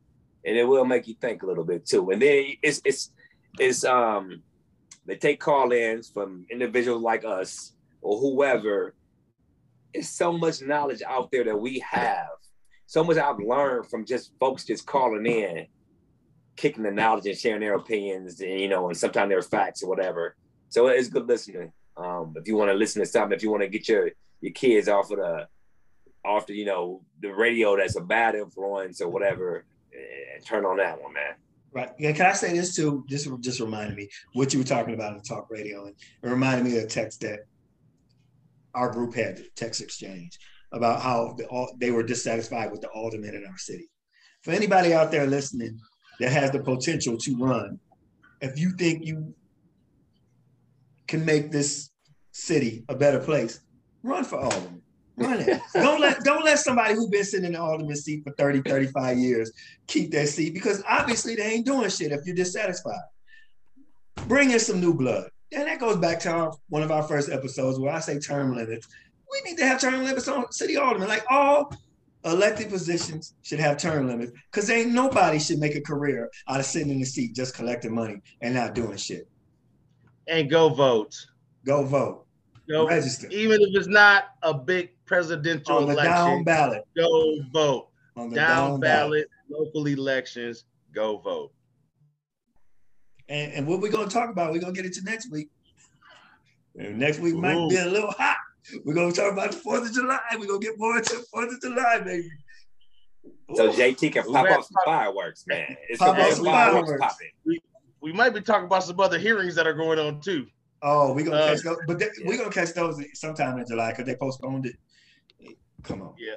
and it will make you think a little bit too. And then it's it's it's um they take call-ins from individuals like us or whoever. It's so much knowledge out there that we have. So much I've learned from just folks just calling in, kicking the knowledge and sharing their opinions, and you know, and sometimes their facts or whatever. So it's good listening. Um, if you want to listen to something, if you want to get your your kids off of the off the you know the radio that's a bad influence or whatever, eh, turn on that one, man. Right. Yeah. Can I say this too? Just just reminded me what you were talking about in talk radio, and it reminded me of the text that our group had, the text exchange, about how the, all, they were dissatisfied with the alderman in our city. For anybody out there listening that has the potential to run, if you think you can make this city a better place, run for alderman. Run it. don't let don't let somebody who's been sitting in the alderman seat for 30, 35 years keep that seat because obviously they ain't doing shit if you're dissatisfied. Bring in some new blood. And that goes back to our, one of our first episodes where I say term limits. We need to have term limits on city aldermen. Like all elected positions should have term limits because ain't nobody should make a career out of sitting in the seat just collecting money and not doing shit. And go vote. Go vote. Go Register. even if it's not a big presidential On the down ballot. Go vote. On the Down, ballot, local elections. Go vote. And, and what we're gonna talk about, we're gonna get into next week. And next week might be a little hot. We're gonna talk about the Fourth of July. We're gonna get more into the Fourth of July, baby. So JT can pop off some fireworks, man. It's Pop some off some fireworks fireworks. popping. We might be talking about some other hearings that are going on too. Oh, we're gonna Uh, catch those, but they, we're gonna catch those sometime in July because they postponed it. Come on. Yeah.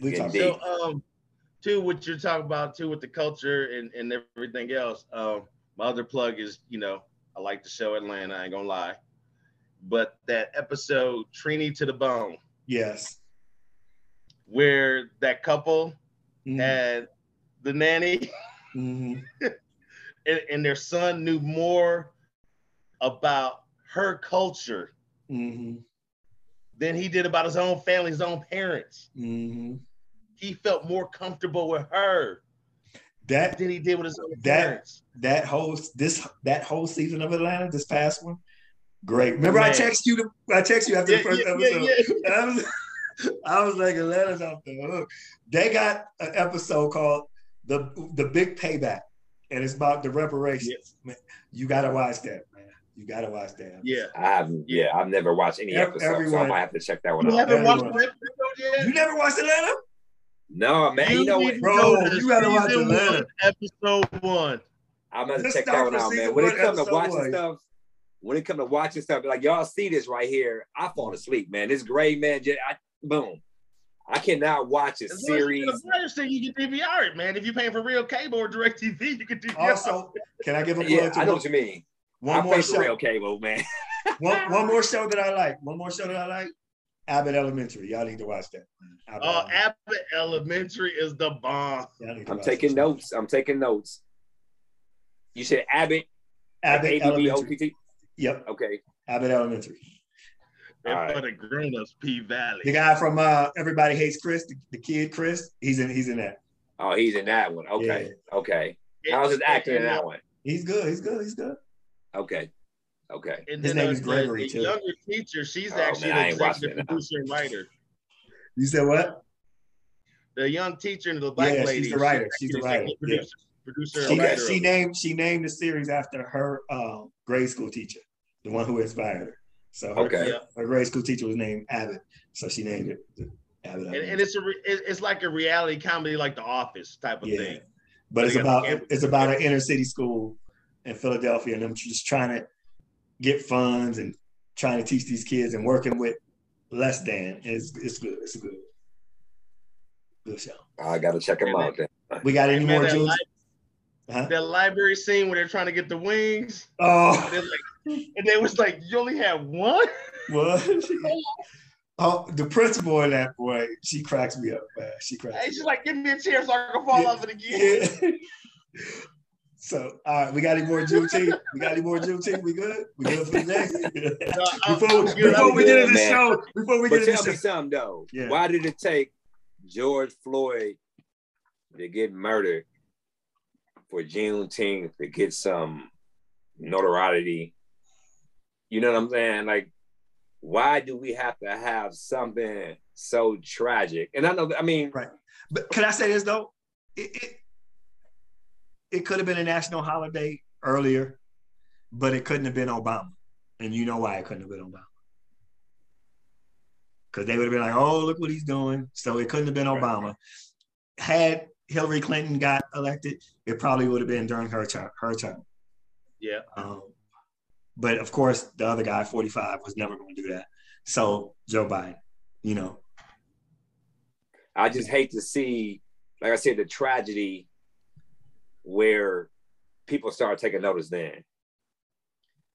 We getting talk- deep. So, um, too, what you're talking about too with the culture and, and everything else. Um, my other plug is, you know, I like the show Atlanta. I ain't gonna lie, but that episode Trini to the Bone, Yes. where that couple Mhm. had the nanny Mhm. (laughs) and, and their son knew more about her culture Mm-hmm. than he did about his own family, his own parents. Mm-hmm. He felt more comfortable with her That than he did with his own That- parents. that whole this that whole season of Atlanta, this past one, great. Remember, I Man. texted you. The, I texted you after Yeah, the first yeah, episode. yeah, (laughs) I was, I was like, Atlanta's off the hook. They got an episode called the the Big Payback, and it's about the reparations. Man, you gotta watch that. You gotta watch that. Yeah. I haven't. Yeah, I've never watched any Ev- episode, so I might have to check that one You out. haven't watched everyone. the episode yet? You never watched Atlanta? No, man. You know what? Bro, you gotta watch Atlanta. one, Episode one. I'm gonna Just check start that one out, man. When it one, comes to watching one. stuff, when it comes to watching stuff, like y'all see this right here, I fall asleep, man. This gray man, just, I, boom. I cannot watch a As long as you series. get a fire stick, you can DVR it, man. If you're paying for real cable or direct TV, you can DVR it. Also, can I give a Yeah, to I know what you mean. One I more show? real cable, man. (laughs) One, one more show that I like. One more show that I like. Abbott Elementary. Y'all need to watch that. Abbott Oh, Elementary. Abbott Elementary is the bomb. Y'all need to I'm taking that notes. I'm taking notes. You said Abbott, Abbott like ABB, Elementary. Yep, Okay. Abbott Elementary. And All right. for the grown-ups, P Valley. The guy from uh, Everybody Hates Chris, the, the kid Chris. He's in. He's in that. Oh, he's in that one. Okay. Okay. How's his acting in that one? He's good. He's good. He's good. Okay. Okay. And His then name is Gregory, the, too. the younger teacher, she's Oh, actually man, I the executive producer and writer. You said what? The young teacher and the black Yeah, she's the writer. actually She's the the writer, executive yeah. Producer, producer She writer. she named she named the series after her um, grade school teacher, the one who inspired her. So her, Okay. Yeah. her grade school teacher was named Abbott, so she named it Abbott. And, and it's a re- it's like a reality comedy, like The Office type of Yeah. thing. but it's about it's about an inner city school in Philadelphia, and them just trying to get funds and trying to teach these kids and working with less than. It's it's good. It's a good good show. I gotta check them out then. We got any more that, Jules? Huh? that library scene where they're trying to get the wings, Oh, and, they're like, and they was like, "You only have one." what? Oh, the principal in that boy, she cracks me up, man. She cracks. And me she's like, "Give me a chair so I can fall Yeah. off it again." Yeah. So, all right, we got any more Juneteenth? We got any more Juneteenth? We good? We good for the next? (laughs) No, (laughs) before good. before we get into the show, before we But get into tell the something though. Yeah. Why did it take George Floyd to get murdered for Juneteenth to get some notoriety? You know what I'm saying? Like, why do we have to have something so tragic? And I know, I mean, Right. but can I say this though? It it, it could have been a national holiday earlier, but it couldn't have been Obama, and you know why it couldn't have been Obama? Because they would have been like, "Oh, look what he's doing." So it couldn't have been Right. Obama. Had Hillary Clinton got elected, it probably would have been during her term. Her term. Yeah. Um, but of course, the other guy, 45, was never going to do that. So Joe Biden, you know, I just hate to see, like I said, the tragedy where people start taking notice then.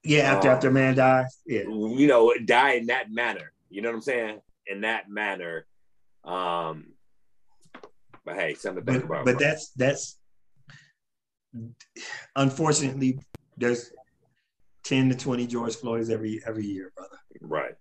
yeah, after Um, after a man dies, yeah, you know, die in that manner. You know what I'm saying? In that manner. Um, but hey, something to think but about. but bro. that's that's unfortunately there's 10 to 20 George Floyds every every year, brother. right,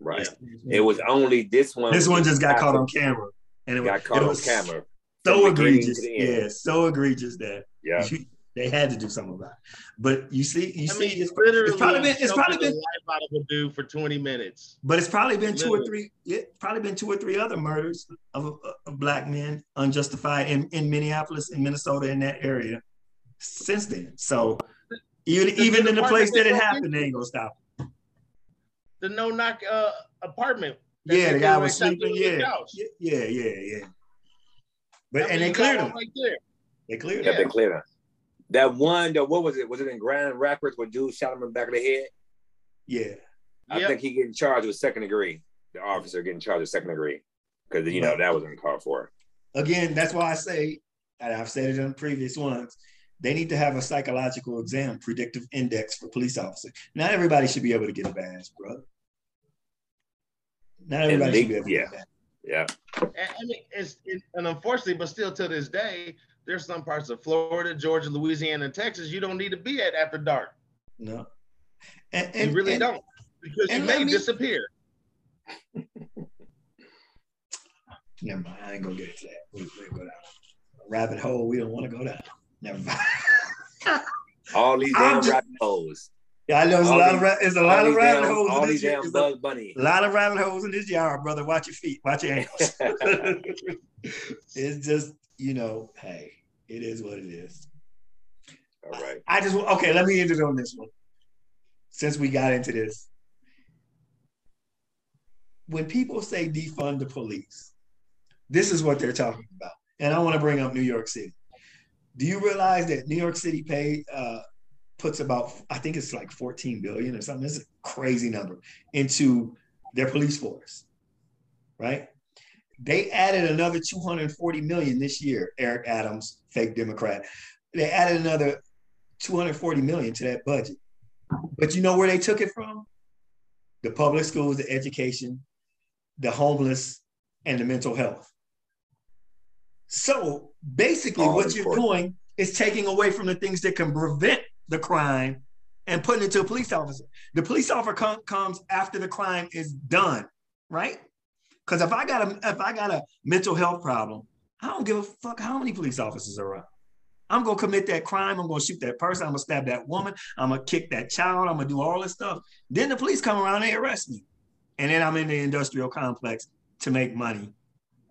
right. It was only this one. this one just got caught on camera, and it Got was, caught on was camera. So from the beginning egregious. to the end. Yeah, so egregious that Yeah, you- they had to do something about it. But you see, you I see, mean, it's, literally, it's probably been it's probably been life out of a dude for 20 minutes. But it's probably been two or three. Yeah, probably been two or three other murders of, of black men unjustified in, in Minneapolis, in Minnesota, in that area since then. So even The- even the in the place that it happened, they ain't gonna stop. The no knock uh, apartment. Yeah, the guy was right next to sleeping. the Yeah, yeah, yeah, yeah. But I and they cleared one him. right there. They cleared yeah, him. they cleared it. That one, though, what was it? Was it in Grand Rapids where dude shot him in the back of the head? Yeah, I Yep. think he getting charged with second degree. The officer getting charged with second degree because you know Right. that wasn't called for. again, that's why I say, and I've said it in previous ones. They need to have a psychological exam, predictive index for police officers. Not everybody should be able to get a badge, bro. Not everybody they- should be able to yeah. get a badge. Yeah, And, I mean, it's it, and unfortunately, but still to this day, there's some parts of Florida, Georgia, Louisiana, and Texas you don't need to be at after dark. No. And, and you really and, don't because you may me, disappear. (laughs) Never mind. I ain't gonna get into that. We, we go down a rabbit hole. We don't want to go down. Never mind. All these (laughs) damn just, rabbit holes. Yeah, I know there's a lot of there's a lot of rabbit damn, holes. All in these this damn bug bunny. A lot of rabbit holes in this yard, brother. Watch your feet. Watch your ankles. (laughs) (laughs) it's just you know, hey, it is what it is. All right. I, I just okay. Let me end it on this one. Since we got into this, when people say defund the police, this is what they're talking about. And I want to bring up New York City. Do you realize that New York City paid uh, puts about I think it's like 14 billion or something. It's a crazy number into their police force, right? They added another 240 million this year. Eric Adams, fake Democrat, they added another 240 million to that budget. But you know where they took it from? The public schools, the education, the homeless, and the mental health. So basically, All what important. you're doing is taking away from the things that can prevent the crime and putting it to a police officer. The police officer com- comes after the crime is done, right? Because if I got a if I got a mental health problem, I don't give a fuck how many police officers are around. I'm gonna commit that crime. I'm gonna shoot that person. I'm gonna stab that woman. I'm gonna kick that child. I'm gonna do all this stuff. Then the police come around and they arrest me, and then I'm in the industrial complex to make money.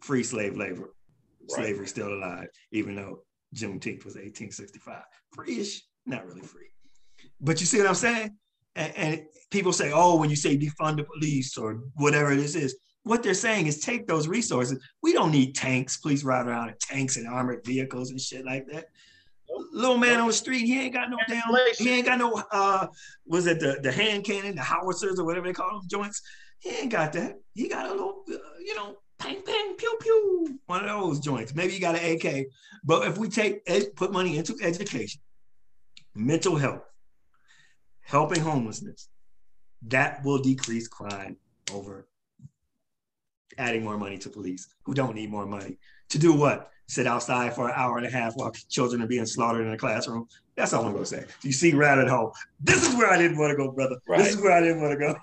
Free slave labor. Right. Slavery still alive, even though Juneteenth was 1865. Free-ish not really free. But you see what I'm saying? And, and, people say, oh, when you say defund the police or whatever this is, what they're saying is take those resources. We don't need tanks, police ride around in tanks and armored vehicles and shit like that. Little man on the street, he ain't got no damn, he ain't got no, uh, was it the, the hand cannon, the howitzers or whatever they call them joints? He ain't got that. He got a little, uh, you know, pang, pang, pew, pew, one of those joints. Maybe you got an AK. But if we take, put money into education, mental health, helping homelessness, that will decrease crime over adding more money to police who don't need more money. To do what? Sit outside for an hour and a half while children are being slaughtered in a classroom. That's all I'm gonna say. You see right at home. This is where I didn't want to go, brother. Right. This is where I didn't want to go.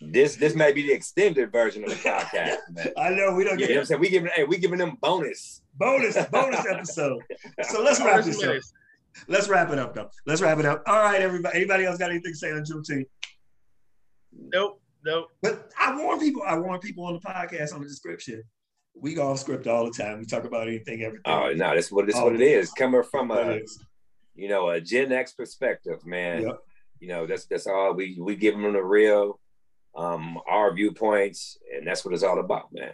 This this may be the extended version of the podcast. (laughs) I know we don't get. You know what I'm saying? We giving hey, we giving them bonus. Bonus, bonus (laughs) episode. So let's wrap this up. Let's wrap it up, though. Let's wrap it up. All right, everybody. Anybody else got anything to say on Juneteenth? Nope, nope. But I warn people. I warn people on the podcast on the description. We go off script all the time. We talk about anything, everything. Oh no, that's what that's what it is. Coming from a, you know, a Gen X perspective, man. Yep. You know, that's that's all we we give them the real, um, our viewpoints, and that's what it's all about, man.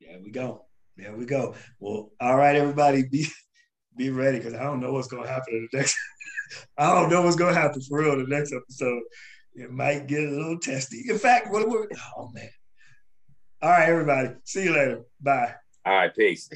There we go. There we go. Well, all right, everybody. Be be ready because I don't know what's gonna happen in the next. (laughs) I don't know what's gonna happen for real. In the next episode, it might get a little testy. In fact, what? oh man! All right, everybody. See you later. Bye. All right, peace.